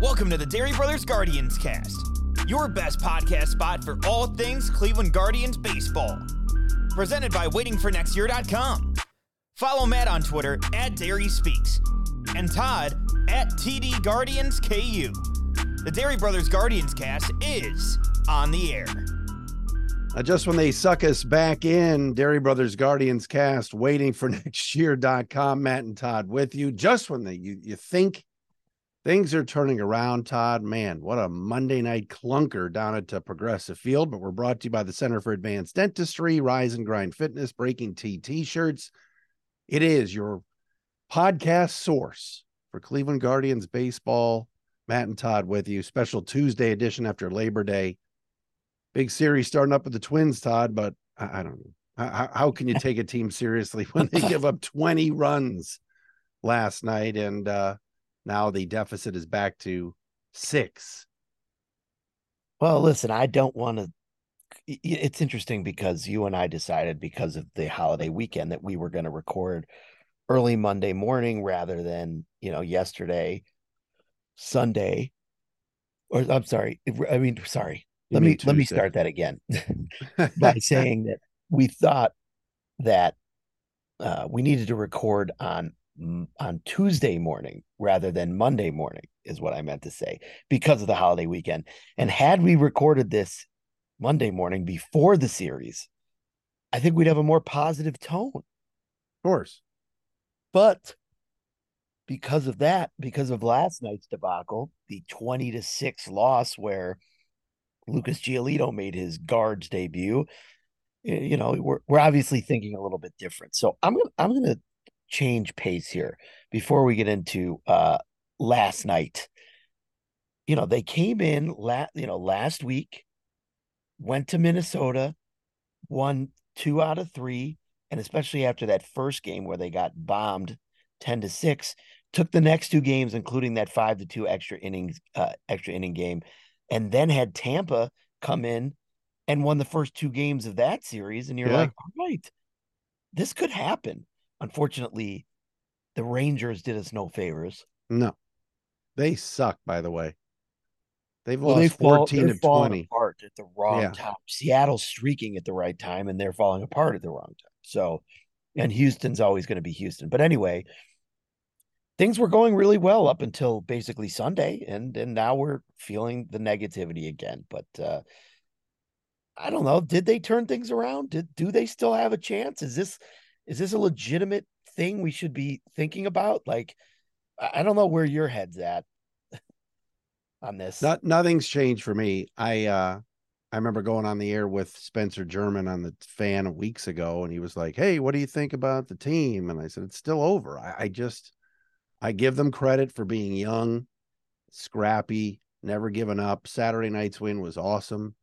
Welcome to the Dery Brothers Guardians cast, your best podcast spot for all things Cleveland Guardians baseball. Presented by waitingfornextyear.com. Follow Matt on Twitter at Dery Speaks and Todd at TD Guardians KU. The Dery Brothers Guardians cast is on the air. Uh, just when they suck us back in, Dery Brothers Guardians cast, waiting for next year.com. Matt and Todd with you. Just when they you, you think things are turning around, Todd. Man, what a Monday night clunker down at Progressive Field. But we're brought to you by the Center for Advanced Dentistry, Rise and Grind Fitness, Breaking T t shirts. It is your podcast source for Cleveland Guardians baseball. Matt and Todd with you. Special Tuesday edition after Labor Day. Big series starting up with the Twins, Todd, but I, I don't know. How, how can you take a team seriously when they give up 20 runs last night and uh, now the deficit is back to six. Well, listen, I don't want to. It's interesting because you and I decided because of the holiday weekend that we were going to record early Monday morning rather than, you know, yesterday, Sunday. Or I'm sorry. I mean, sorry. You let me Tuesday. let me start that again by saying that we thought that uh, we needed to record on on Tuesday morning rather than Monday morning, is what I meant to say, because of the holiday weekend. And had we recorded this Monday morning before the series, I think we'd have a more positive tone. Of course. But because of that, because of last night's debacle, the 20 to 6 loss where Lucas Giolito made his guards debut, you know, we're, we're obviously thinking a little bit different. So I'm gonna I'm gonna change pace here before we get into uh last night. You know, they came in last, you know, last week, went to Minnesota, won two out of three, and especially after that first game where they got bombed 10 to 6, took the next two games, including that five to two extra innings, uh, extra inning game, and then had Tampa come in and won the first two games of that series. And you're yeah. like, all right, this could happen. Unfortunately, the Rangers did us no favors. No, they suck. By the way, they've well, lost they fourteen to twenty. Apart at the wrong yeah. time. Seattle's streaking at the right time, and they're falling apart at the wrong time. So, and Houston's always going to be Houston. But anyway, things were going really well up until basically Sunday, and and now we're feeling the negativity again. But uh I don't know. Did they turn things around? Did do they still have a chance? Is this is this a legitimate thing we should be thinking about? Like, I don't know where your head's at on this. Not nothing's changed for me. I uh I remember going on the air with Spencer German on the fan weeks ago, and he was like, Hey, what do you think about the team? And I said, It's still over. I, I just I give them credit for being young, scrappy, never giving up. Saturday night's win was awesome.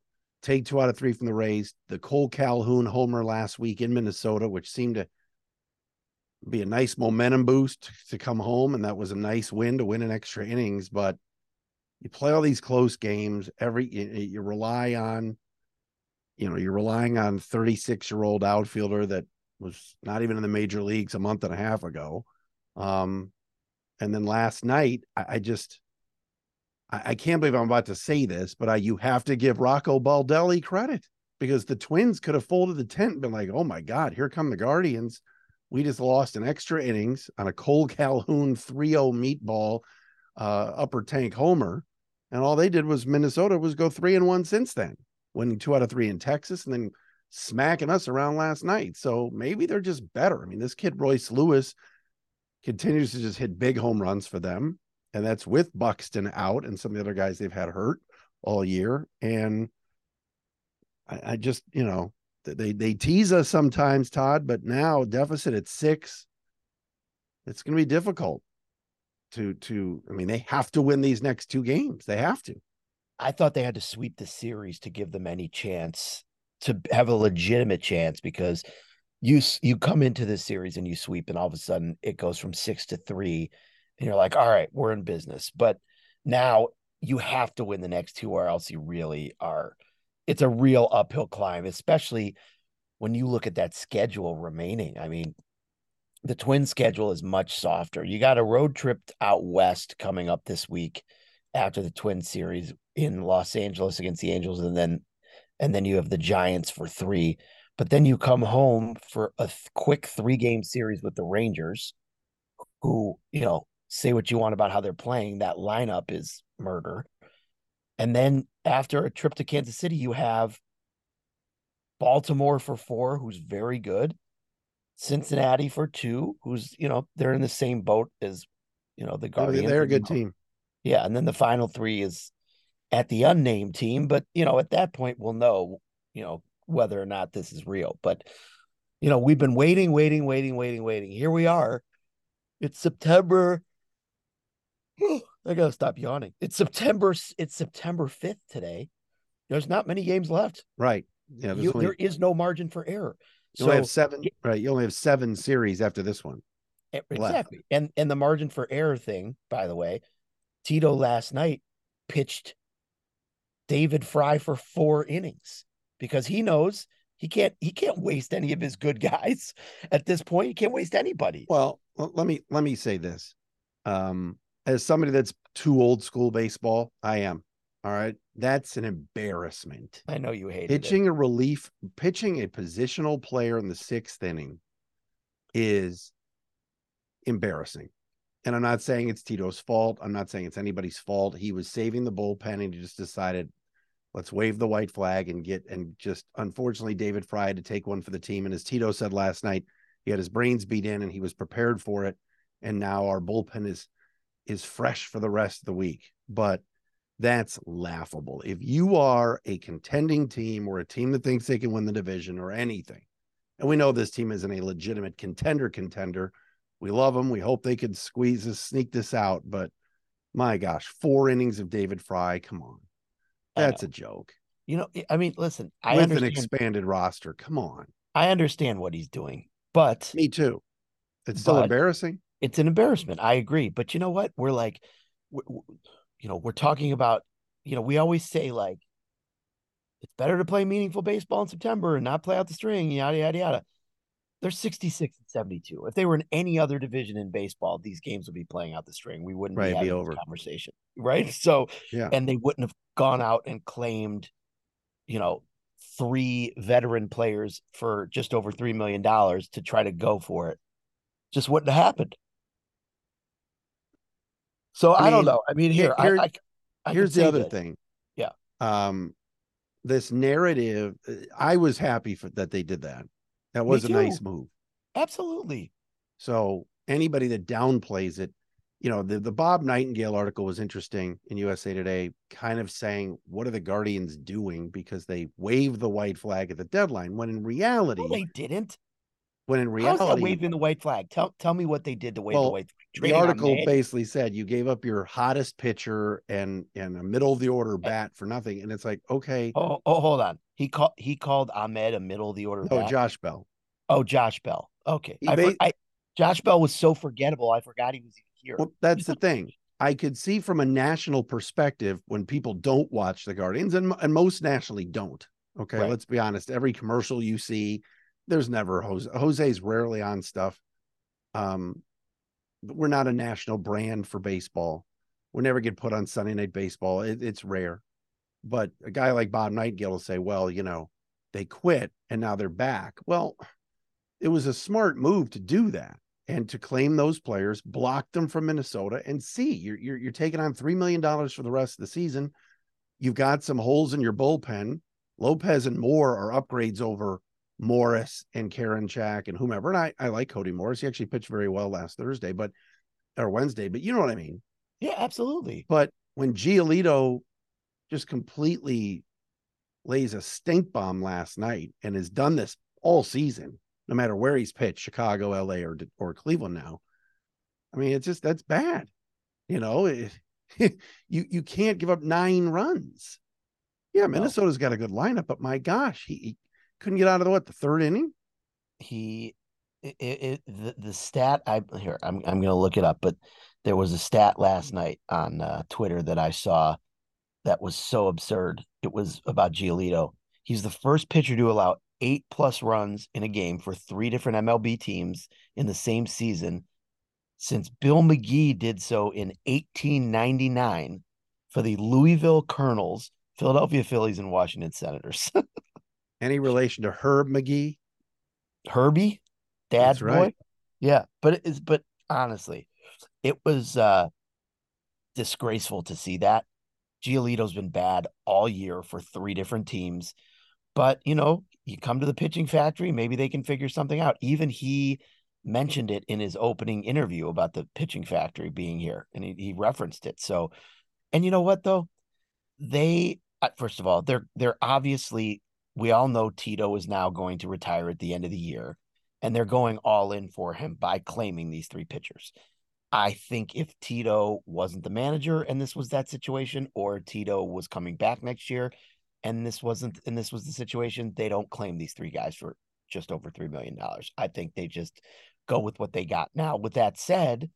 Take two out of three from the Rays. The Cole Calhoun homer last week in Minnesota, which seemed to be a nice momentum boost to come home. And that was a nice win to win an extra innings. But you play all these close games, every you, you rely on, you know, you're relying on 36 year old outfielder that was not even in the major leagues a month and a half ago. Um, and then last night, I, I just I, I can't believe I'm about to say this, but I, you have to give Rocco Baldelli credit because the Twins could have folded the tent and been like, oh my God, here come the Guardians. We just lost an extra innings on a Cole Calhoun 3 0 meatball uh, upper tank homer. And all they did was Minnesota was go three and one since then, winning two out of three in Texas and then smacking us around last night. So maybe they're just better. I mean, this kid, Royce Lewis, continues to just hit big home runs for them and that's with Buxton out and some of the other guys they've had hurt all year. And I, I just, you know, they they tease us sometimes, Todd, but now deficit at six, it's going to be difficult. to to I mean they have to win these next two games. They have to. I thought they had to sweep the series to give them any chance to have a legitimate chance because you you come into this series and you sweep and all of a sudden it goes from 6 to 3 and you're like all right we're in business. But now you have to win the next two or else you really are it's a real uphill climb especially when you look at that schedule remaining. I mean the twin schedule is much softer. You got a road trip out west coming up this week after the twin series in los angeles against the angels and then and then you have the giants for three but then you come home for a th- quick three game series with the rangers who you know say what you want about how they're playing that lineup is murder and then after a trip to Kansas City, you have Baltimore for four, who's very good. Cincinnati for two, who's, you know, they're in the same boat as, you know, the Guardians. They're a good team. Yeah. And then the final three is at the unnamed team. But, you know, at that point, we'll know, you know, whether or not this is real. But, you know, we've been waiting, waiting, waiting, waiting, waiting. Here we are. It's September I gotta stop yawning. It's September. It's September fifth today. There's not many games left. Right. Yeah. You, only, there is no margin for error. You so, only have seven. Right. You only have seven series after this one. Exactly. Left. And and the margin for error thing, by the way, Tito last night pitched David Fry for four innings because he knows he can't he can't waste any of his good guys at this point. He can't waste anybody. Well, let me let me say this. Um, as somebody that's too old school baseball, I am. All right. That's an embarrassment. I know you hate pitching it. a relief, pitching a positional player in the sixth inning is embarrassing. And I'm not saying it's Tito's fault. I'm not saying it's anybody's fault. He was saving the bullpen and he just decided, let's wave the white flag and get and just unfortunately David Fry had to take one for the team. And as Tito said last night, he had his brains beat in and he was prepared for it. And now our bullpen is is fresh for the rest of the week. But that's laughable. If you are a contending team or a team that thinks they can win the division or anything, and we know this team isn't a legitimate contender contender. We love them. We hope they could squeeze this, sneak this out. But my gosh, four innings of David Fry. Come on. That's a joke. You know, I mean, listen, I with an expanded roster. Come on. I understand what he's doing, but me too. It's still embarrassing it's an embarrassment. I agree. But you know what? We're like, we're, you know, we're talking about, you know, we always say like, it's better to play meaningful baseball in September and not play out the string, yada, yada, yada. They're 66 and 72. If they were in any other division in baseball, these games would be playing out the string. We wouldn't right, be having be over. conversation. Right. So, yeah. And they wouldn't have gone out and claimed, you know, three veteran players for just over $3 million to try to go for it. Just wouldn't have happened. So I, I don't know. I mean, here, here I, I, here's the other that. thing. Yeah. Um, this narrative, I was happy for, that they did that. That was a nice move. Absolutely. So anybody that downplays it, you know, the, the Bob Nightingale article was interesting in USA Today, kind of saying, what are the Guardians doing? Because they waved the white flag at the deadline, when in reality, no, they didn't. When in reality, waving the white flag. Tell tell me what they did to wave well, the white flag. the article basically said you gave up your hottest pitcher and and a middle of the order eh. bat for nothing, and it's like okay. Oh, oh, hold on. He called he called Ahmed a middle of the order. Oh, bat? Josh Bell. Oh, Josh Bell. Okay, I, ba- I, Josh Bell was so forgettable. I forgot he was even here. Well, that's the thing. I could see from a national perspective when people don't watch the Guardians, and and most nationally don't. Okay, right. let's be honest. Every commercial you see, there's never Jose. Jose's rarely on stuff. Um, we're not a national brand for baseball. We never get put on Sunday Night Baseball. It, it's rare. But a guy like Bob Nightingale will say, "Well, you know, they quit and now they're back." Well, it was a smart move to do that and to claim those players, block them from Minnesota, and see you're you're, you're taking on three million dollars for the rest of the season. You've got some holes in your bullpen. Lopez and Moore are upgrades over Morris and Karinchak and whomever. And I, I like Cody Morris. He actually pitched very well last Thursday, but or Wednesday, but you know what I mean? Yeah, absolutely. But when Giolito just completely lays a stink bomb last night and has done this all season, no matter where he's pitched, Chicago, LA, or or Cleveland now. I mean, it's just that's bad. You know, it, you you can't give up nine runs. Yeah, Minnesota's got a good lineup, but my gosh, he, he couldn't get out of the what the third inning. He it, it, the, the stat I here I'm I'm gonna look it up, but there was a stat last night on uh, Twitter that I saw that was so absurd. It was about Giolito. He's the first pitcher to allow eight plus runs in a game for three different MLB teams in the same season since Bill Magee did so in 1899 for the Louisville Colonels, Philadelphia Phillies, and Washington Senators. Any relation to Herb McGee? Herbie, dad's That's right. boy. Yeah, but it is. But honestly, it was uh disgraceful to see that. Giolito's been bad all year for three different teams, but you know, you come to the pitching factory, maybe they can figure something out. Even he mentioned it in his opening interview about the pitching factory being here, and he, he referenced it. So, and you know what though, they uh, first of all, they're they're obviously we all know Tito is now going to retire at the end of the year, and they're going all in for him by claiming these three pitchers. I think if Tito wasn't the manager and this was that situation, or Tito was coming back next year and this wasn't and this was the situation, they don't claim these three guys for just over three million dollars. I think they just go with what they got. Now, with that said,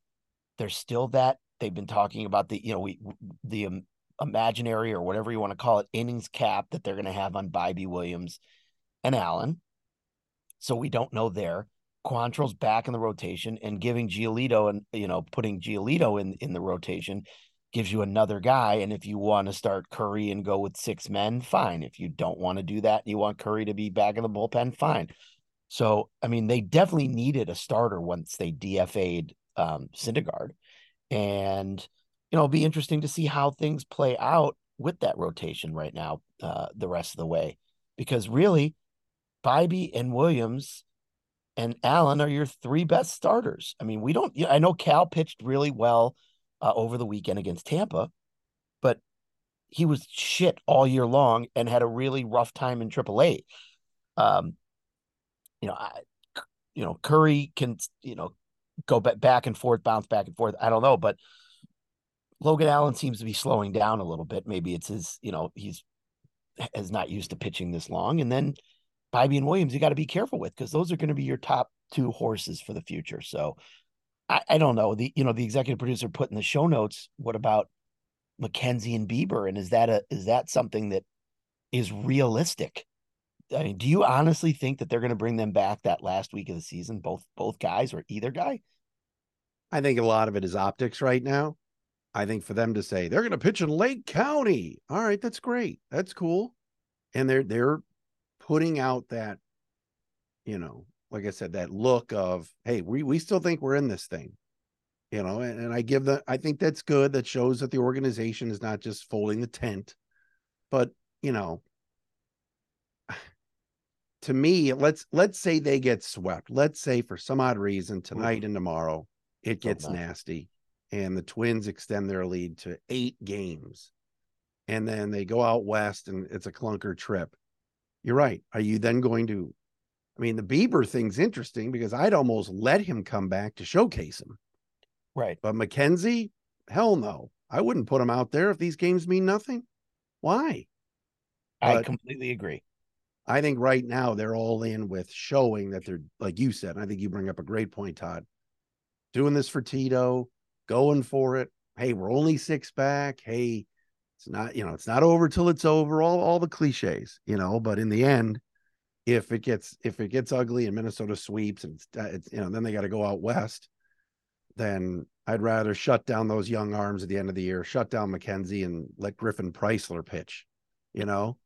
there's still that they've been talking about the you know we the um, imaginary or whatever you want to call it innings cap that they're going to have on Bibee Williams and Allen. So we don't know there. Quantrill's back in the rotation and giving Giolito and you know putting Giolito in in the rotation gives you another guy. And if you want to start Curry and go with six men, fine. If you don't want to do that, and you want Curry to be back in the bullpen, fine. So I mean, they definitely needed a starter once they DFA'd um, Syndergaard, and you know, it'll be interesting to see how things play out with that rotation right now, uh, the rest of the way, because really, Bibee and Williams and Allen are your three best starters. I mean, we don't. I know Cal pitched really well uh, over the weekend against Tampa, but he was shit all year long and had a really rough time in AAA. Um, you know, I, you know, Curry can you know go back and forth, bounce back and forth. I don't know, but Logan Allen seems to be slowing down a little bit. Maybe it's his, you know, he's is not used to pitching this long, and then Bibee and Williams, you got to be careful with because those are going to be your top two horses for the future. So I, I, don't know. The you know, the executive producer put in the show notes, what about McKenzie and Bieber? And is that a is that something that is realistic? I mean, do you honestly think that they're going to bring them back that last week of the season, both both guys or either guy? I think a lot of it is optics right now. I think for them to say they're going to pitch in Lake County, all right, that's great, that's cool, and they're they're putting out that, you know, like I said, that look of, hey, we we still think we're in this thing. You know, and, and I give the I think that's good. That shows that the organization is not just folding the tent. But, you know, to me, let's let's say they get swept. Let's say for some odd reason tonight mm-hmm. and tomorrow it gets nasty and the twins extend their lead to eight games and then they go out west and it's a clunker trip you're right. Are you then going to? I mean, the Bieber thing's interesting because I'd almost let him come back to showcase him. Right. But McKenzie, hell no. I wouldn't put him out there if these games mean nothing. Why? I but completely agree. I think right now they're all in with showing that they're, like you said, I think you bring up a great point, Todd. Doing this for Tito, going for it. Hey, we're only six back. Hey, it's not, you know, it's not over till it's over. All all the cliches, you know. But in the end, if it gets if it gets ugly and Minnesota sweeps and it's, uh, it's you know then they got to go out west, then I'd rather shut down those young arms at the end of the year, shut down McKenzie and let Griffin Preisler pitch, you know,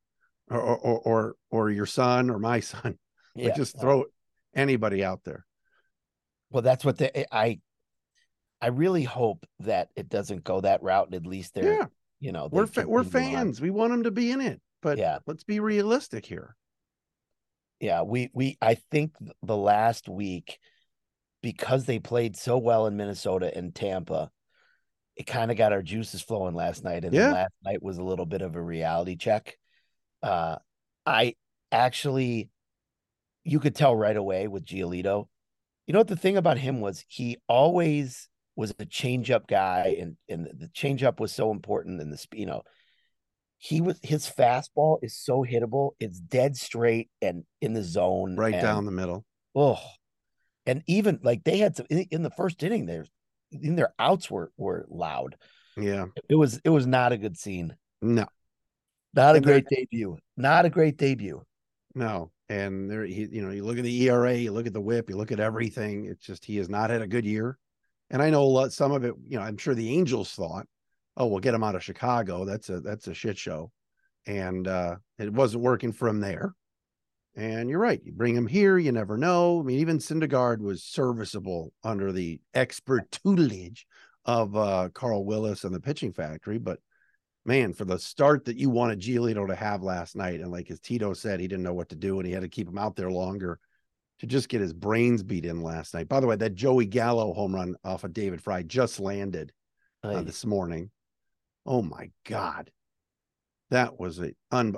or or or or your son or my son. Yeah. Like just throw anybody out there. Well, that's what the I I really hope that it doesn't go that route. And at least they're yeah you know we're fa- we're fans. On. We want them to be in it, but yeah, let's be realistic here. Yeah, we we I think the last week because they played so well in Minnesota and Tampa, it kind of got our juices flowing last night. And yeah. last night was a little bit of a reality check. Uh, I actually, you could tell right away with Giolito. You know what the thing about him was? He always was a changeup guy, and and the changeup was so important. And the you know, he was his fastball is so hittable. It's dead straight and in the zone, right and, down the middle. Oh, and even like they had some in, in the first inning. There, in their outs were were loud. Yeah, it was it was not a good scene. No, not a great debut. Not a great debut. No, and there, he, you know, you look at the ERA, you look at the WHIP, you look at everything. It's just he has not had a good year. And I know a lot, some of it, you know, I'm sure the Angels thought, oh, we'll get him out of Chicago. That's a that's a shit show, and uh, it wasn't working for him there. And you're right. You bring him here, you never know. I mean, even Syndergaard was serviceable under the expert tutelage of uh, Carl Willis and the pitching factory, but man, for the start that you wanted Giolito to have last night, and like as Tito said, he didn't know what to do and he had to keep him out there longer to just get his brains beat in last night. By the way, that Joey Gallo home run off of David Fry just landed uh, this morning. Oh my God. That was a un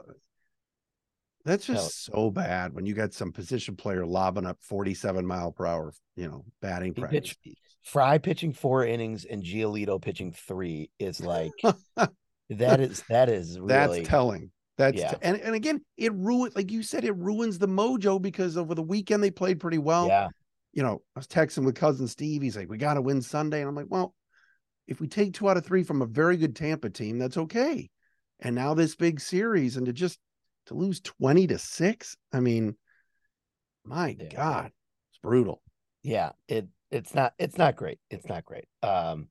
that's just so bad when you got some position player lobbing up 47 mile per hour, you know, batting practice. Fry pitching four innings and Giolito pitching three is like that is that is really that's telling. That's yeah. T- and, and again, it ruined like you said, it ruins the mojo because over the weekend they played pretty well. Yeah. You know, I was texting with cousin Steve. He's like, We gotta win Sunday. And I'm like, Well, if we take two out of three from a very good Tampa team, that's okay. And now this big series, and to just to lose 20 to 6, I mean, my yeah. God, it's brutal. Yeah, it it's not it's not great. It's not great. Um,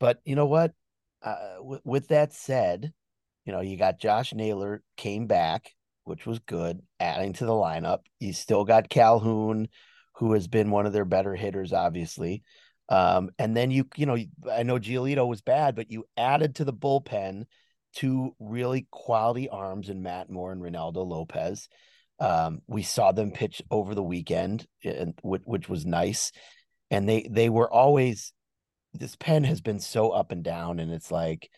but you know what? Uh, w- with that said, you know, you got Josh Naylor came back, which was good, adding to the lineup. You still got Calhoun, who has been one of their better hitters, obviously. Um, and then you, you know, I know Giolito was bad, but you added to the bullpen two really quality arms in Matt Moore and Reynaldo Lopez. Um, we saw them pitch over the weekend, and which, which was nice. And they they were always this pen has been so up and down, and it's like,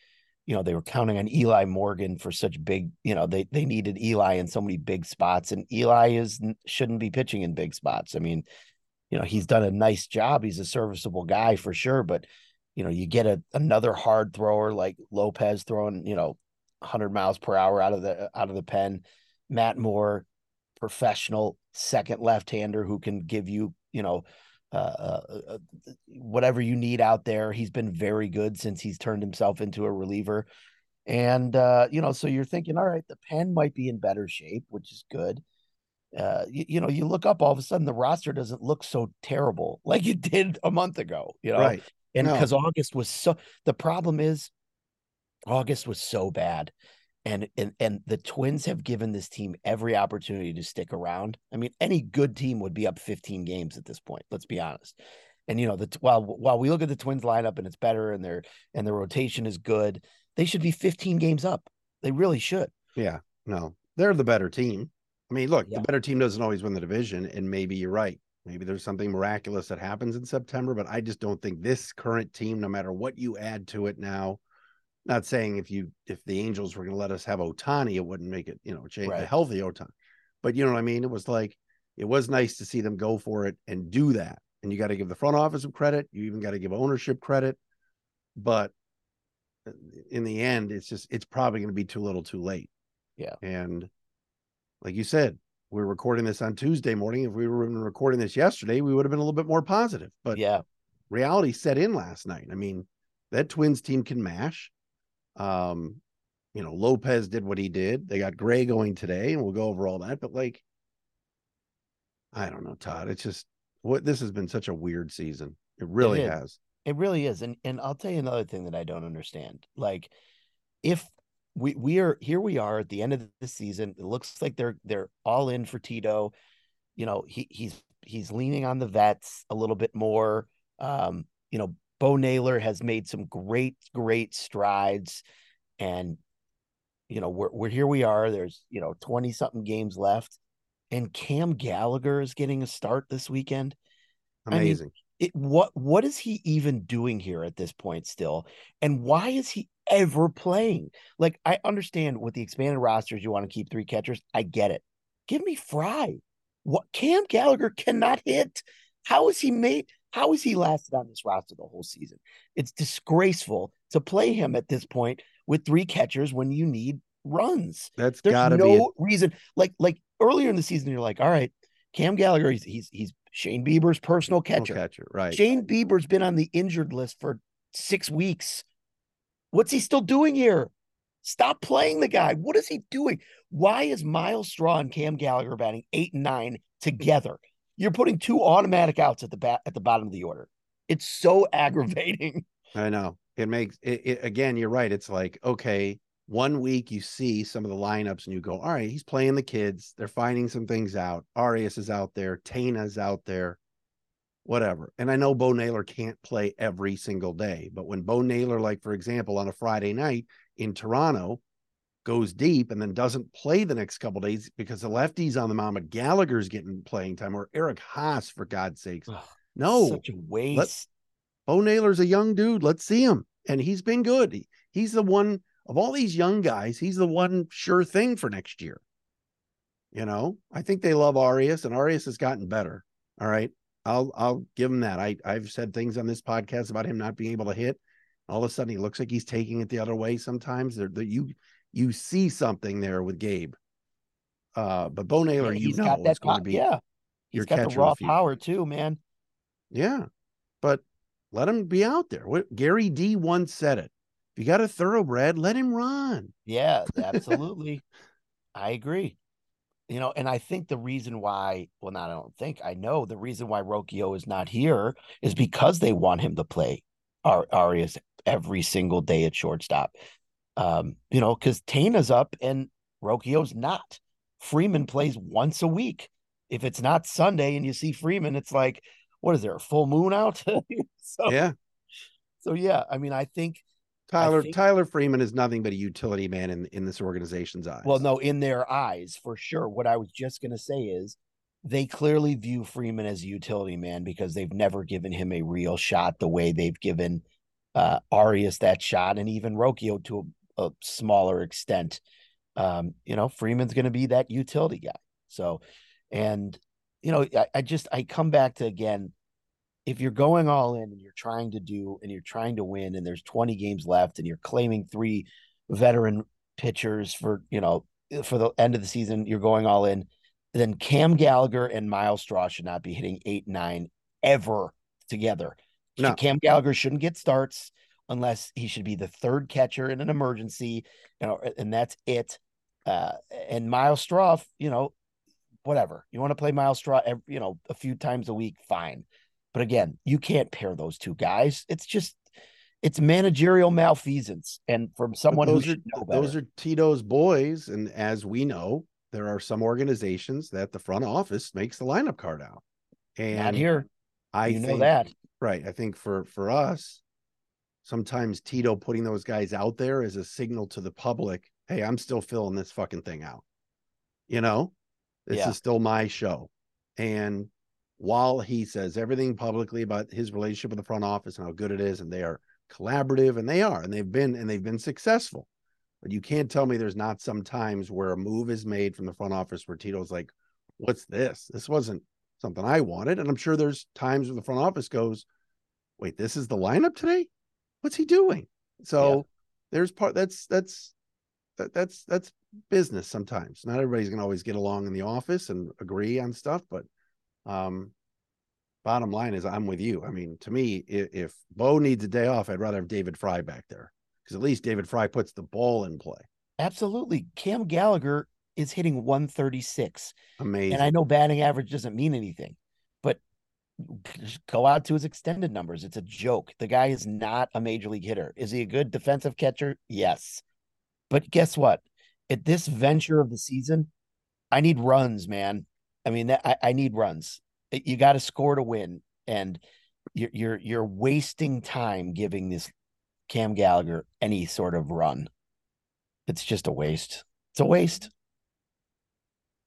you know, they were counting on Eli Morgan for such big, you know, they they needed Eli in so many big spots, and Eli is shouldn't be pitching in big spots. I mean, you know, he's done a nice job. He's a serviceable guy for sure, but you know, you get a another hard thrower like Lopez throwing, you know, 100 miles per hour out of the out of the pen. Matt Moore, professional second left-hander who can give you, you know, uh, uh, uh, whatever you need out there. He's been very good since he's turned himself into a reliever. And uh, you know, so you're thinking, all right, the pen might be in better shape, which is good. Uh, you, you, know, you look up all of a sudden the roster doesn't look so terrible like it did a month ago, you know. Right. And because no. August was so the problem is August was so bad and and and the Twins have given this team every opportunity to stick around. I mean, any good team would be up 15 games at this point. Let's be honest. And you know, the while while we look at the Twins lineup and it's better and their and their rotation is good, they should be 15 games up. They really should. Yeah, no, they're the better team. I mean, look, yeah. the better team doesn't always win the division, and maybe you're right. Maybe there's something miraculous that happens in September, but I just don't think this current team, no matter what you add to it now, not saying if you if the Angels were going to let us have Ohtani, it wouldn't make it you know change right. a healthy Ohtani, But you know what I mean? It was like it was nice to see them go for it and do that. And you got to give the front office some credit. You even got to give ownership credit. But uh, in the end, it's just it's probably going to be too little, too late. Yeah. And like you said, we're recording this on Tuesday morning. If we were recording this yesterday, we would have been a little bit more positive. But yeah, reality set in last night. I mean, that Twins team can mash. Um, you know, Lopez did what he did. They got Gray going today, and we'll go over all that. But like, I don't know, Todd. It's just what this has been such a weird season. It really it has. It really is. And and I'll tell you another thing that I don't understand. Like, if we we are here, we are at the end of the season. It looks like they're they're all in for Tito. You know, he he's he's leaning on the vets a little bit more. Um, you know, Bo Naylor has made some great, great strides. And, you know, we're, we're here we are. There's, you know, 20 something games left. And Cam Gallagher is getting a start this weekend. Amazing. I mean, it, what what is he even doing here at this point still? And why is he ever playing? Like, I understand with the expanded rosters, you want to keep three catchers. I get it. Give me Fry. What Cam Gallagher cannot hit. How is he made? How has he lasted on this roster the whole season? It's disgraceful to play him at this point with three catchers when you need runs. That's There's gotta no be a- reason. Like like earlier in the season, you're like, all right, Cam Gallagher, he's he's he's Shane Bieber's personal catcher. catcher, right? Shane Bieber's been on the injured list for six weeks. What's he still doing here? Stop playing the guy. What is he doing? Why is Myles Straw and Cam Gallagher batting eight and nine together? You're putting two automatic outs at the bat at the bottom of the order. It's so aggravating. I know it makes it, it again. You're right. It's like okay, one week you see some of the lineups and you go, all right, he's playing the kids. They're finding some things out. Arias is out there. Tena's out there. Whatever. And I know Bo Naylor can't play every single day, but when Bo Naylor, like for example, on a Friday night in Toronto, goes deep and then doesn't play the next couple days because the lefties on the mound, but Gallagher's getting playing time, or Eric Haase, for God's sakes. Ugh, No, Such a waste. Bo Naylor's a young dude. Let's see him. And he's been good. He- he's the one of all these young guys, he's the one sure thing for next year. You know, I think they love Arias, and Arias has gotten better. All right. I'll I'll give him that. I, I've said things on this podcast about him not being able to hit. All of a sudden he looks like he's taking it the other way sometimes. There that you you see something there with Gabe. Uh, but Bo Naylor, Yeah, you he's know, got is that. going to be yeah, he's got catcher the of the raw power too, man. Yeah, but let him be out there. What Gary D once said it. If you got a thoroughbred, let him run. Yeah, absolutely. I agree. You know, and I think the reason why, well, not I don't think, I know the reason why Rocchio is not here is because they want him to play Ar- Arias every single day at shortstop. Um, you know, because Tena's up and Rocchio's not. Freeman plays once a week. If it's not Sunday and you see Freeman, it's like, what is there, a full moon out? so, Yeah, so yeah, I mean, I think Tyler think- Tyler Freeman is nothing but a utility man in in this organization's eyes. Well, no, in their eyes, for sure. What I was just going to say is they clearly view Freeman as a utility man because they've never given him a real shot the way they've given uh, Arias that shot and even Rocchio to a, smaller extent. Um, you know, Freeman's going to be that utility guy. So, and, you know, I, I just, I come back to again, if you're going all in and you're trying to do and you're trying to win and there's 20 games left and you're claiming three veteran pitchers for you know for the end of the season you're going all in then cam gallagher and myles straw should not be hitting eight nine ever together No. cam gallagher shouldn't get starts unless he should be the third catcher in an emergency you know and that's it uh and myles straw you know whatever you want to play myles straw every, you know a few times a week fine but again, you can't pair those two guys. It's just it's managerial malfeasance, and from someone who those are those are Tito's boys, and as we know, there are some organizations that the front office makes the lineup card out. And not here. I you know that. right. I think for for us, sometimes Tito putting those guys out there is a signal to the public, hey, I'm still filling this fucking thing out. You know, this Yeah. is still my show. And while he says everything publicly about his relationship with the front office and how good it is, and they are collaborative, and they are, and they've been and they've been successful. But you can't tell me there's not some times where a move is made from the front office where Tito's like, What's this? This wasn't something I wanted. And I'm sure there's times where the front office goes, Wait, this is the lineup today? What's he doing? So there's part that's that's that, that's that's business sometimes. Not everybody's gonna always get along in the office and agree on stuff, but um bottom line is I'm with you. I mean, to me, if, if Bo needs a day off, I'd rather have David Fry back there because at least David Fry puts the ball in play. Absolutely. Cam Gallagher is hitting 136. Amazing. And I know batting average doesn't mean anything, go out to his extended numbers. It's a joke. The guy is not a major league hitter. Is he a good defensive catcher? Yes. But guess what? At this venture of the season, I need runs, man. I mean, that, I, I need runs. You got to score to win, and you're you're you're wasting time giving this Cam Gallagher any sort of run. It's just a waste. It's a waste.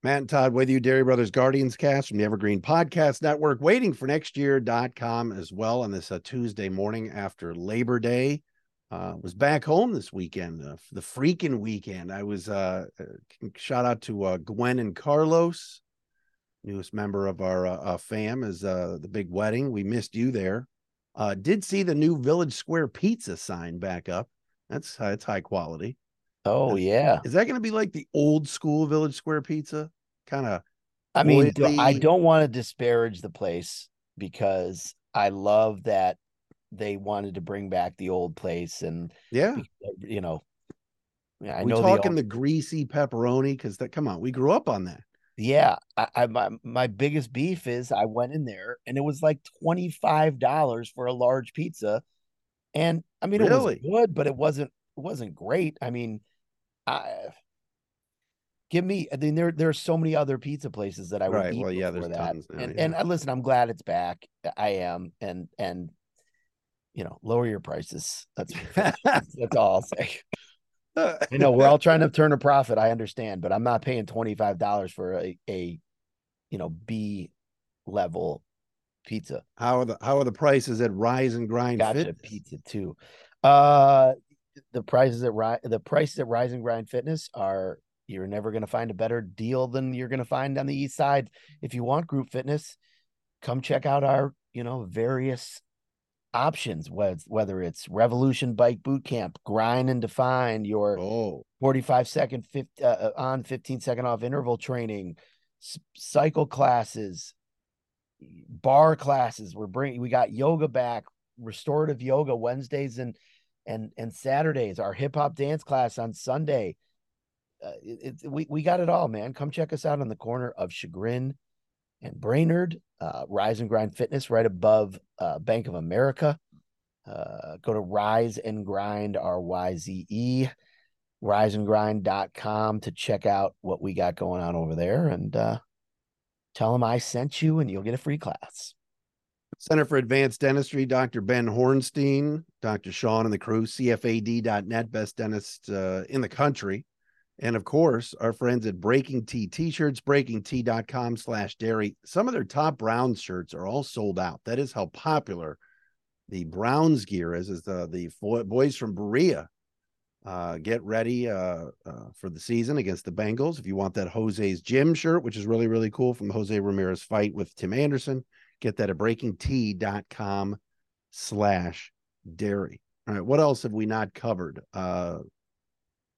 Matt and Todd with you, Dery Brothers Guardians cast from the Evergreen Podcast Network, waiting for next year.com as well on this uh, Tuesday morning after Labor Day. Uh, was back home this weekend, uh, the freaking weekend. I was uh, uh, shout out to uh, Gwen and Carlos. newest member of our uh, fam, is the big wedding. We missed you there. Did see the new Village Square Pizza sign back up. That's that's high quality. Oh yeah. Is that going to be like the old school Village Square Pizza? Kind of. I mean, I don't want to disparage the place because I love that they wanted to bring back the old place and Yeah. you know yeah, I know we know talking the, the greasy pepperoni because that. Come on, we grew up on that. yeah I, I my, my biggest beef is I went in there and it was like $25 for a large pizza and I mean it was good but it wasn't it wasn't great I mean I give me I mean there there are so many other pizza places that I would Right, eat well, yeah, there's that. tons now, and yeah. and uh, listen I'm glad it's back I am and and you know lower your prices that's that's all I'll say I know we're all trying to turn a profit. I understand, but I'm not paying twenty five dollars for a, a you know B level pizza. How are the how are the prices at Rise and Grind Gotcha pizza too. Uh, the prices at Ri- the prices at Rise and Grind Fitness are you're never going to find a better deal than you're going to find on the east side. If you want group fitness, come check out our you know various options. Whether whether it's Revolution Bike Boot Camp, Grind and Define, your Oh, 45 second 50, uh, on 15 second off interval training cycle classes bar classes we're bringing we got yoga back restorative yoga wednesdays and and and saturdays our hip hop dance class on sunday uh, it, it- we, we got it all man. Come check us out on the corner of chagrin and brainard uh, rise and grind fitness right above uh, bank of america. Uh, go to rise and grind r-y-z-e ryzeandgrind.com to check out what we got going on over there. And uh, tell them I sent you and you'll get a free class. Center for Advanced Dentistry, Dr. Ben Hornstein, Dr. Sean and the crew, CFAD.net, best dentist uh, in the country. And of course, our friends at Breaking T T-shirts, breakingt.com slash dery. Some of their top Browns shirts are all sold out. That is how popular the Browns gear is, is the, the boys from Berea uh, get ready uh, uh, for the season against the Bengals. If you want that Jose's Gym shirt, which is really, really cool from Jose Ramirez fight with Tim Anderson, get that at breakingt.com slash dery. All right. What else have we not covered? Uh,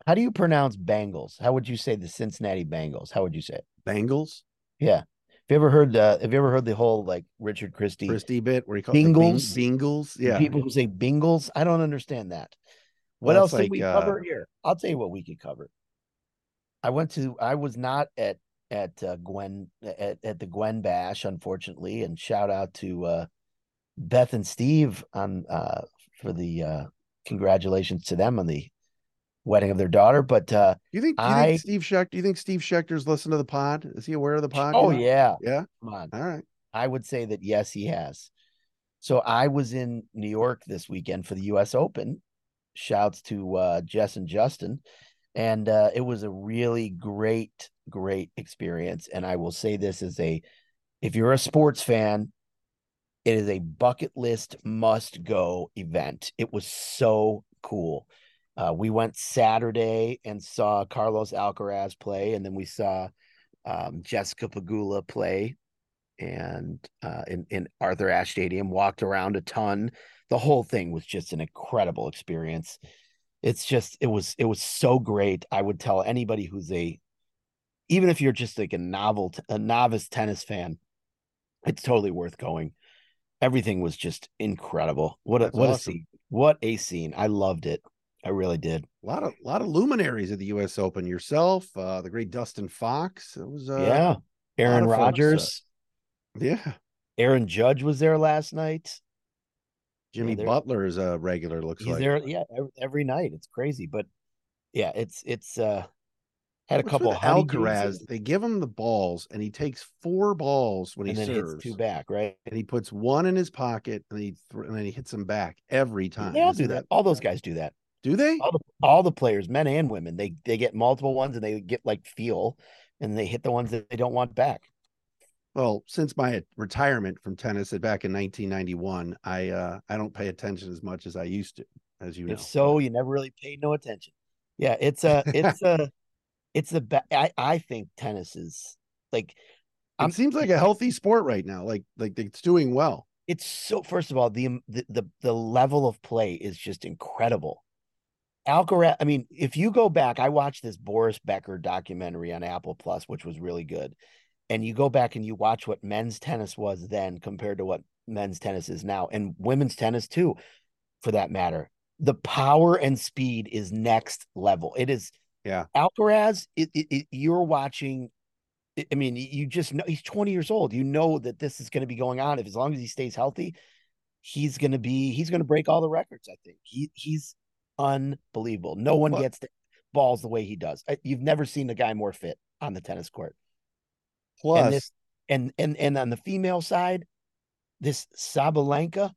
How do you pronounce Bengals? How would you say the Cincinnati Bengals? How would you say it? Bengals, Yeah. Have you ever heard uh have you ever heard the whole like Richard Christy Christy bit where he calls it Bing- Bingles? Bingles. Yeah. people who say Bingles? I don't understand that. What Well, else it's did we uh, cover here? I'll tell you what we could cover. I went to I was not at at uh, Gwen at, at the Gwen Bash, unfortunately, and shout out to uh Beth and Steve on uh for the uh congratulations to them on the wedding of their daughter. But uh you think, do you I- think Steve Schechter, do you think Steve Schechter's listened to the pod? Is he aware of the pod? oh yeah, Yeah. come on. All right. I would say that yes, he has. So I was in New York this weekend for the US Open. Shouts to uh Jess and Justin. And uh it was a really great, great experience. And I will say this as a if you're a sports fan, it is a bucket list must go event. It was so cool. Uh, we went Saturday and saw Carlos Alcaraz play, and then we saw um, Jessica Pegula play and uh, in, in Arthur Ashe Stadium, walked around a ton. The whole thing was just an incredible experience. It's just it was it was so great. I would tell anybody who's a even if you're just like a novel a novice tennis fan, it's totally worth going. Everything was just incredible. What a That's what a scene. What a scene. I loved it. I really did. A lot of lot of luminaries at the U.S. Open. Yourself, uh, the great Dustin Fox. It was uh, yeah. Aaron of folks, uh, Rodgers, yeah. Aaron Judge was there last night. Jimmy they're- Butler is a regular. Looks He's like there, yeah, every, every night. It's crazy, but yeah, it's it's uh had a What's couple of Alcaraz. They give him the balls, and he takes four balls when and he serves, hits two back, right? and he puts one in his pocket, and he th- and then he hits them back every time. They all Isn't do that. All those guys do that. Do they? All the all the players, men and women, they they get multiple ones and they get like feel, and they hit the ones that they don't want back. Well, since my retirement from tennis back in 1991, I uh I don't pay attention as much as I used to, as you know. If so, you never really paid no attention. Yeah, it's a it's a it's the best. I I think tennis is like It I'm- seems like a healthy sport right now. Like like it's doing well. it's so first of all the um, the the, the level of play is just incredible alcaraz i mean if you go back i watched this boris becker documentary on apple plus which was really good and you go back and you watch what men's tennis was then compared to what men's tennis is now and women's tennis too for that matter the power and speed is next level it is Yeah. alcaraz it, it, it- you're watching I- mean, you just know he's 20 years old. You know that this is going to be going on. If as long as he stays healthy, he's going to be he's going to break all the records. I think he he's unbelievable. No one Well- gets the balls the way he does. You've never seen a guy more fit on the tennis court. Plus, and this and and and on the female side, this Sabalenka,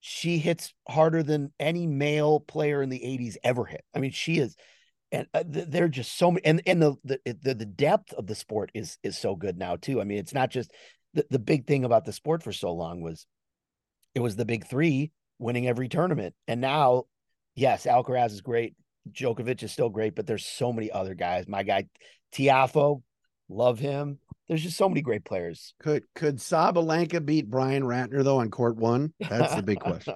she hits harder than any male player in the 80s ever hit. I mean, she is and uh, they're just so many and and the, the the the depth of the sport is is so good now too. I mean, it's not just the, the big thing about the sport for so long was it was the big 3 winning every tournament. And now yes, Alcaraz is great. Djokovic is still great, but there's so many other guys. My guy Tiafoe, love him. There's just so many great players. could could Sabalenka beat Brian Ratner though on court one? That's the big question.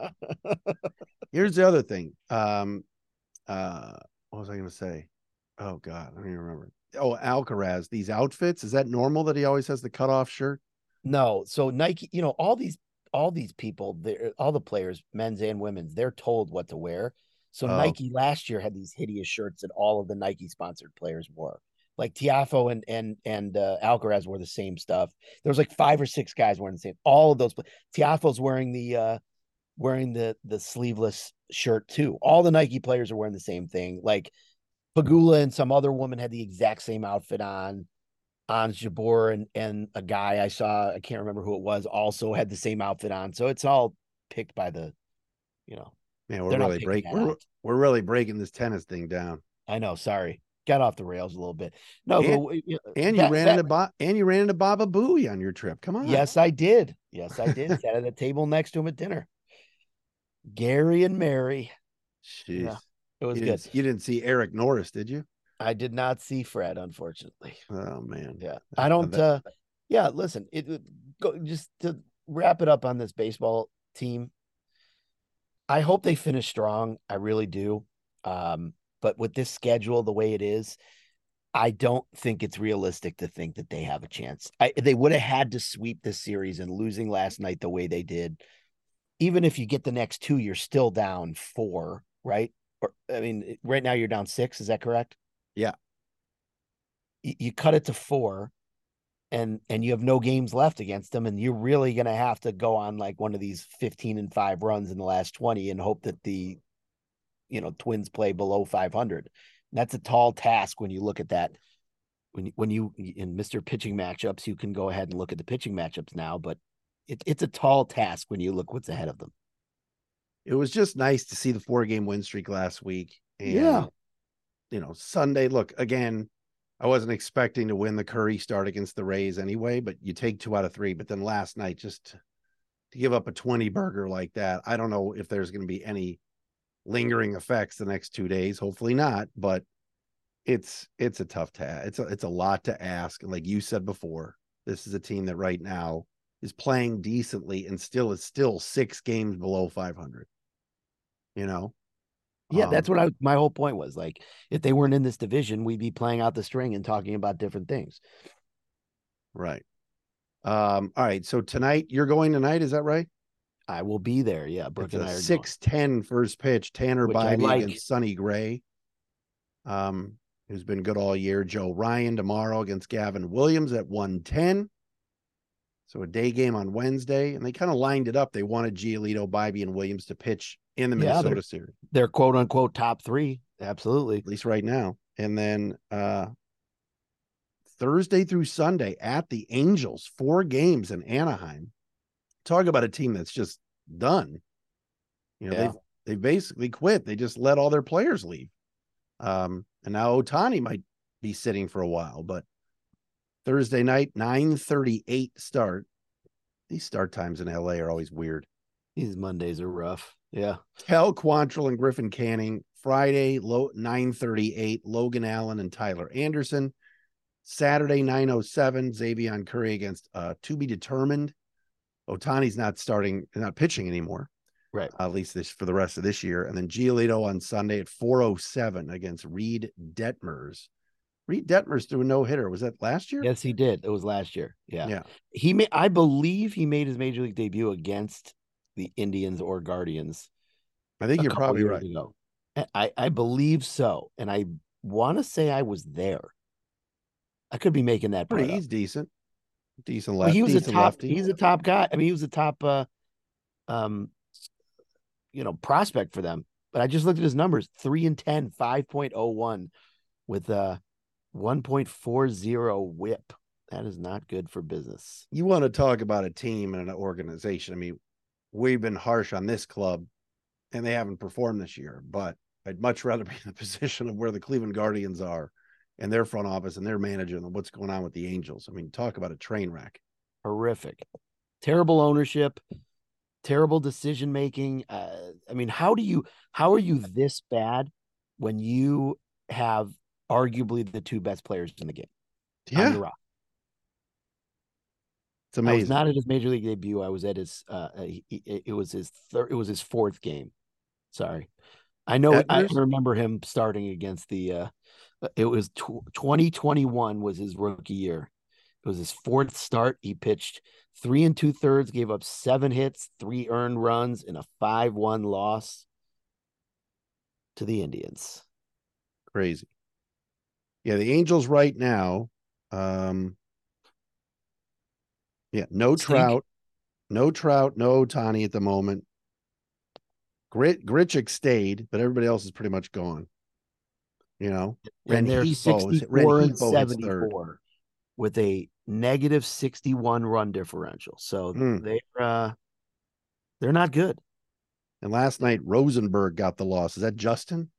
Here's the other thing. Um, uh, what was I going to say? Oh God, I don't even remember. Oh, Alcaraz. These outfits is that normal that he always has the cutoff shirt? No, so Nike, you know, all these all these people, all the players, men's and women's, they're told what to wear. So Oh. Nike last year had these hideous shirts that all of the Nike sponsored players wore. Like Tiafoe and and and uh, Alcaraz wore the same stuff. There was like five or six guys wearing the same. All of those. Tiafoe's wearing the uh wearing the the sleeveless shirt too. All the Nike players are wearing the same thing. Like Pegula and some other woman had the exact same outfit on. Ons Jabeur and and a guy I saw, I can't remember who it was, also had the same outfit on. So it's all picked by the, you know, Man, we're really breaking we're, out. we're really breaking this tennis thing down. I know, sorry. Got off the rails a little bit. No, And- but, you know, And you that- ran that- into Bob and you ran into Baba Booey on your trip. Come on. Yes, I did. Yes, I did. Sat at the table next to him at dinner. Gary and Mary. Jeez. Yeah, It was you, good. didn't, you didn't see Eric Norris, did you? I did not see Fred, unfortunately. Oh man. Yeah. I don't uh yeah, listen, it it- go just to wrap it up on this baseball team. I hope they finish strong. I really do. Um, but with this schedule the way it is, I don't think it's realistic to think that they have a chance. I, they would have had to sweep this series and losing last night the way they did. Even if you get the next two, you're still down four, right? Or I mean, right now you're down six. Is that correct? Yeah. You, you cut it to four, and and you have no games left against them, and you're really gonna have to go on like one of these fifteen and five runs in the last twenty and hope that the, you know, Twins play below five hundred. That's a tall task when you look at that. When you- when you in Mister Pitching matchups, you can go ahead and look at the pitching matchups now, but it, it's a tall task when you look what's ahead of them. It was just nice to see the four game win streak last week. And, Yeah. You know, Sunday, look, again, I wasn't expecting to win the Curry start against the Rays anyway, but you take two out of three. But then last night, just to give up a 20 burger like that, I don't know if there's going to be any lingering effects the next two days. Hopefully not, but it's it's a tough task. It's a it's a lot to ask. And like you said before, this is a team that right now is playing decently and still is still six games below 500. You know, Yeah, that's Um, what I my whole point was. Like, if they weren't in this division, we'd be playing out the string and talking about different things. right. Um, all right. So tonight you're going tonight, is that right? I will be there. Yeah, Brooke It's and I are going. 610 first pitch. Tanner Bybee like. against Sonny Gray. Um, who's been good all year. Joe Ryan tomorrow against Gavin Williams at 110. So a day game on Wednesday, and they kind of lined it up. They wanted Giolito, Bybee, and Williams to pitch in the Yeah, they're- Minnesota series, They're quote unquote top three. Absolutely. at least right now. And then uh Thursday through Sunday at the Angels, four games in Anaheim. Talk about a team that's just done. You know, Yeah. they've they basically quit. They just let all their players leave. Um, and now Ohtani might be sitting for a while, but Thursday night, 938 start. These start times in LA are always weird. These Mondays are rough. Yeah. Cal Quantrill and Griffin Canning. Friday, low 938, Logan Allen and Tyler Anderson. Saturday, 907, Xzavion Curry against uh to be determined. Ohtani's not starting, not pitching anymore. Right. at least this for the rest of this year. And then Giolito on Sunday at 407 against Reid Detmers. Reid Detmers threw a no hitter. Was that last year? Yes, he did. It was last year. Yeah. Yeah. He made I believe he made his major league debut against the Indians or Guardians. I think you're probably right. ago. I, I believe so. And I want to say I was there. I could be making that Pretty, up. he's decent. Decent Well, left. he was a top lefty. he's a top guy. I mean, he was a top uh um you know prospect for them. But I just looked at his numbers 3 and 10, 5.01 with uh 1.40 whip. That is not good for business. you want to talk about a team and an organization. I mean, we've been harsh on this club and they haven't performed this year, but I'd much rather be in the position of where the Cleveland Guardians are and their front office and their manager than what's going on with the Angels. I mean, talk about a train wreck. Horrific. Terrible ownership, terrible decision making. Uh, I mean, how do you how are you this bad when you have arguably the two best players in the game? Yeah, roster? it's I was amazing. not at his major league debut. I was at his. Uh, uh, he- he- it was his third. It was his fourth game. Sorry, I know. I remember him starting against the. Uh, it was twenty twenty one was his rookie year. It was his fourth start. He pitched three and two thirds, gave up seven hits, three earned runs, and a five one loss to the Indians. Crazy. Yeah, the Angels right now. Um yeah, no Stink. trout, no trout, no Tani at the moment. Grit Grichuk stayed, but everybody else is pretty much gone. You know, and they're 64 and Renhefo hits third. 74 with a negative 61 run differential. So Hmm. they're uh they're not good. And last night Rosenberg got the loss. Is that Justin?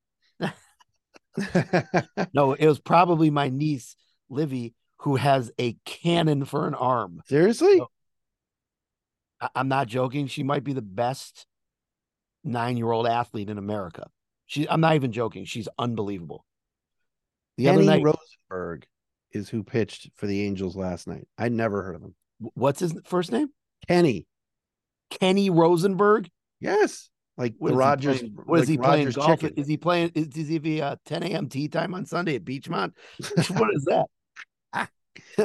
No, it was probably my niece Livy who has a cannon for an arm. Seriously? I- I'm not joking. She might be the best nine-year-old athlete in America. She I'm not even joking. She's unbelievable. The other night, Rosenberg is who pitched for the Angels last night. I never heard of him. what's his first name? Kenny. Kenny Rosenberg. Yes. Like What the is he Rogers. playing- What is like he playing golf? chicken. Is he playing? Is, is he uh, 10 a.m. tea time on Sunday at Beachmont? what is that? I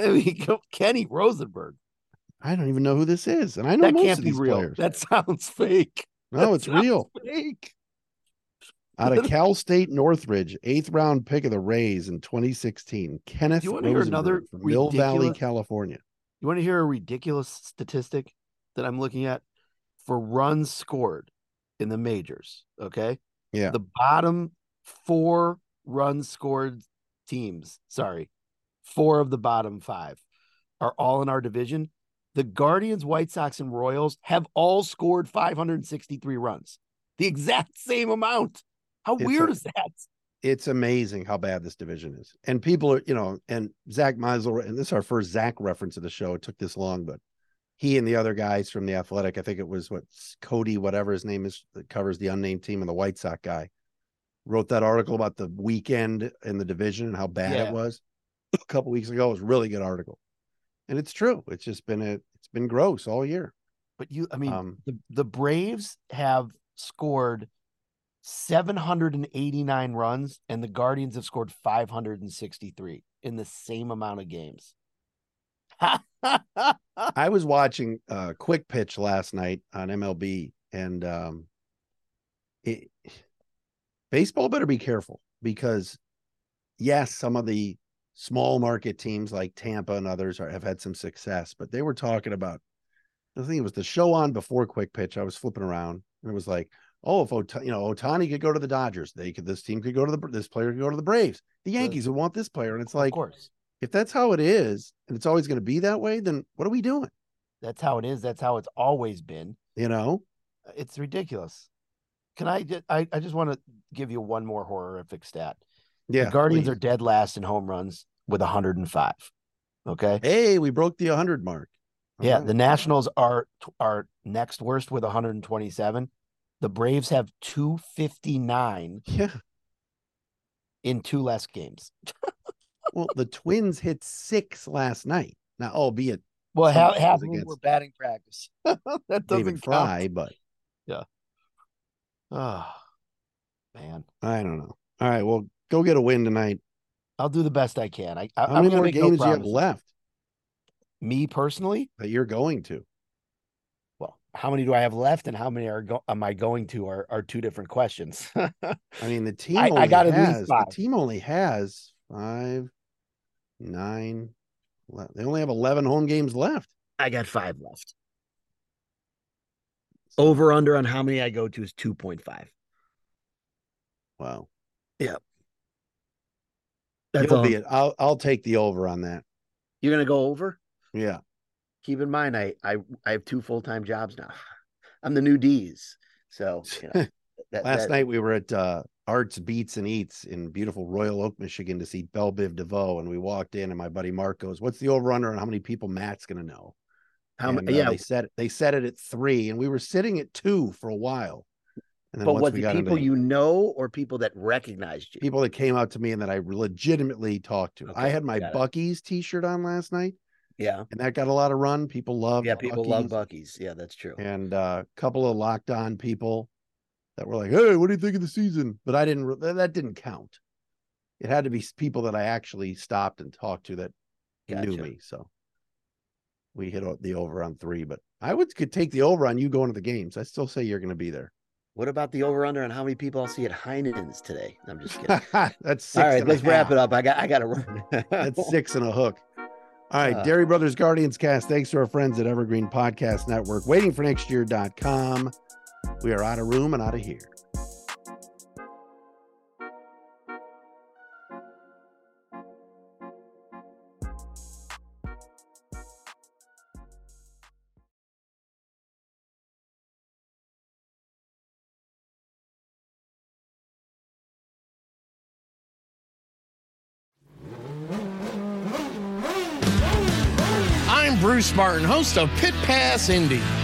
mean, Kenny Rosenberg. I don't even know who this is. And I know That most can't of be real. players. That sounds fake. no, that it's real. Fake. Out of Cal State Northridge, eighth round pick of the Rays in 2016. Kenneth You wanna hear another Rosenberg from Mill Valley, California. You want to hear a ridiculous statistic that I'm looking at for runs scored in the majors? Okay. Yeah. The bottom four runs scored teams, sorry, four of the bottom five are all in our division. The Guardians, White Sox, and Royals have all scored 563 runs, the exact same amount. How It's weird a- is that? It's amazing how bad this division is. And people are, you know, and Zach Meisel, and this is our first Zach reference of the show. It took this long, but he and the other guys from the Athletic, I think it was what Cody, whatever his name is, that covers the unnamed team and the White Sox guy, wrote that article about the weekend in the division and how bad Yeah. it was a couple weeks ago. It was a really good article. And it's true. It's just been a it's been gross all year. But you, I mean, Um, the, the Braves have scored 789 runs, and the Guardians have scored 563 in the same amount of games. I was watching uh quick pitch last night on MLB and um it baseball better be careful because yes, some of the small market teams like Tampa and others are, have had some success, but they were talking about I think it was the show on before quick pitch. I was flipping around and it was like, oh, if Ota- you know Ohtani could go to the Dodgers, they could this team could go to the this player could go to the Braves. The Yankees would want this player, and it's like, of course, if that's how it is, and it's always going to be that way, then what are we doing? that's how it is. That's how it's always been. You know, uh, It's ridiculous. Can I just, I, I just want to give you one more horrific stat. yeah. the Guardians please. are dead last in home runs with 105. Okay. Hey, we broke the 100 mark. All Yeah, right. the Nationals are are next worst with 127. The Braves have 259 yeah. in two less games. well, the Twins hit six last night. Now, albeit Well, half, of it half was of them were batting practice. that doesn't. Fry, but Oh, man. I don't know. All right, well, go get a win tonight. I'll do the best I can. I, I How I'm many more make no games do you have left Me personally, that you're going to? well, how many do I have left, and how many are go- am I going to? Are are two different questions. I mean, the team I- I got has the team only has five, nine. They only have eleven home games left. I got five left. Over under on how many I go to is two point five. Wow, That's You'll all. be it. I'll I'll take the over on that. You're gonna go over. Yeah, Keep in mind, I I I have two full time jobs now. I'm the new D's. So you know, that, last that- night we were at uh, Arts Beats and Eats in beautiful Royal Oak, Michigan, to see Belle Biv DeVoe, and we walked in, and my buddy Mark goes, "What's the over under on how many people Matt's going to know?" how And, many? uh, yeah, they set they set it at three, and we were sitting at two for a while. And then but was it got into people you know or people that recognized you? people that came out to me and that I legitimately talked to. I had my. Buc-ee's t-shirt on last night, Yeah, and that got a lot of run. People love yeah. People love Buc-ee's, Bucky's. Yeah, that's true. and uh, a couple of locked on people that were like, "Hey, what do you think of the season?" But I didn't. re- That didn't count. It had to be people that I actually stopped and talked to that knew me. So we hit the over on three, but I would could take the over on you going to the games. I still say you're going to be there. What about the over under on how many people I'll see at Heinen's today? I'm just kidding. That's six All right, let's wrap it up. I got I got to run. That's six and a hook. All right, Uh, Dery Brothers Guardians cast. Thanks to our friends at Evergreen Podcast Network. Waiting for next year.com. We are out of room and out of here. I'm Bruce Martin, host of Pit Pass Indy.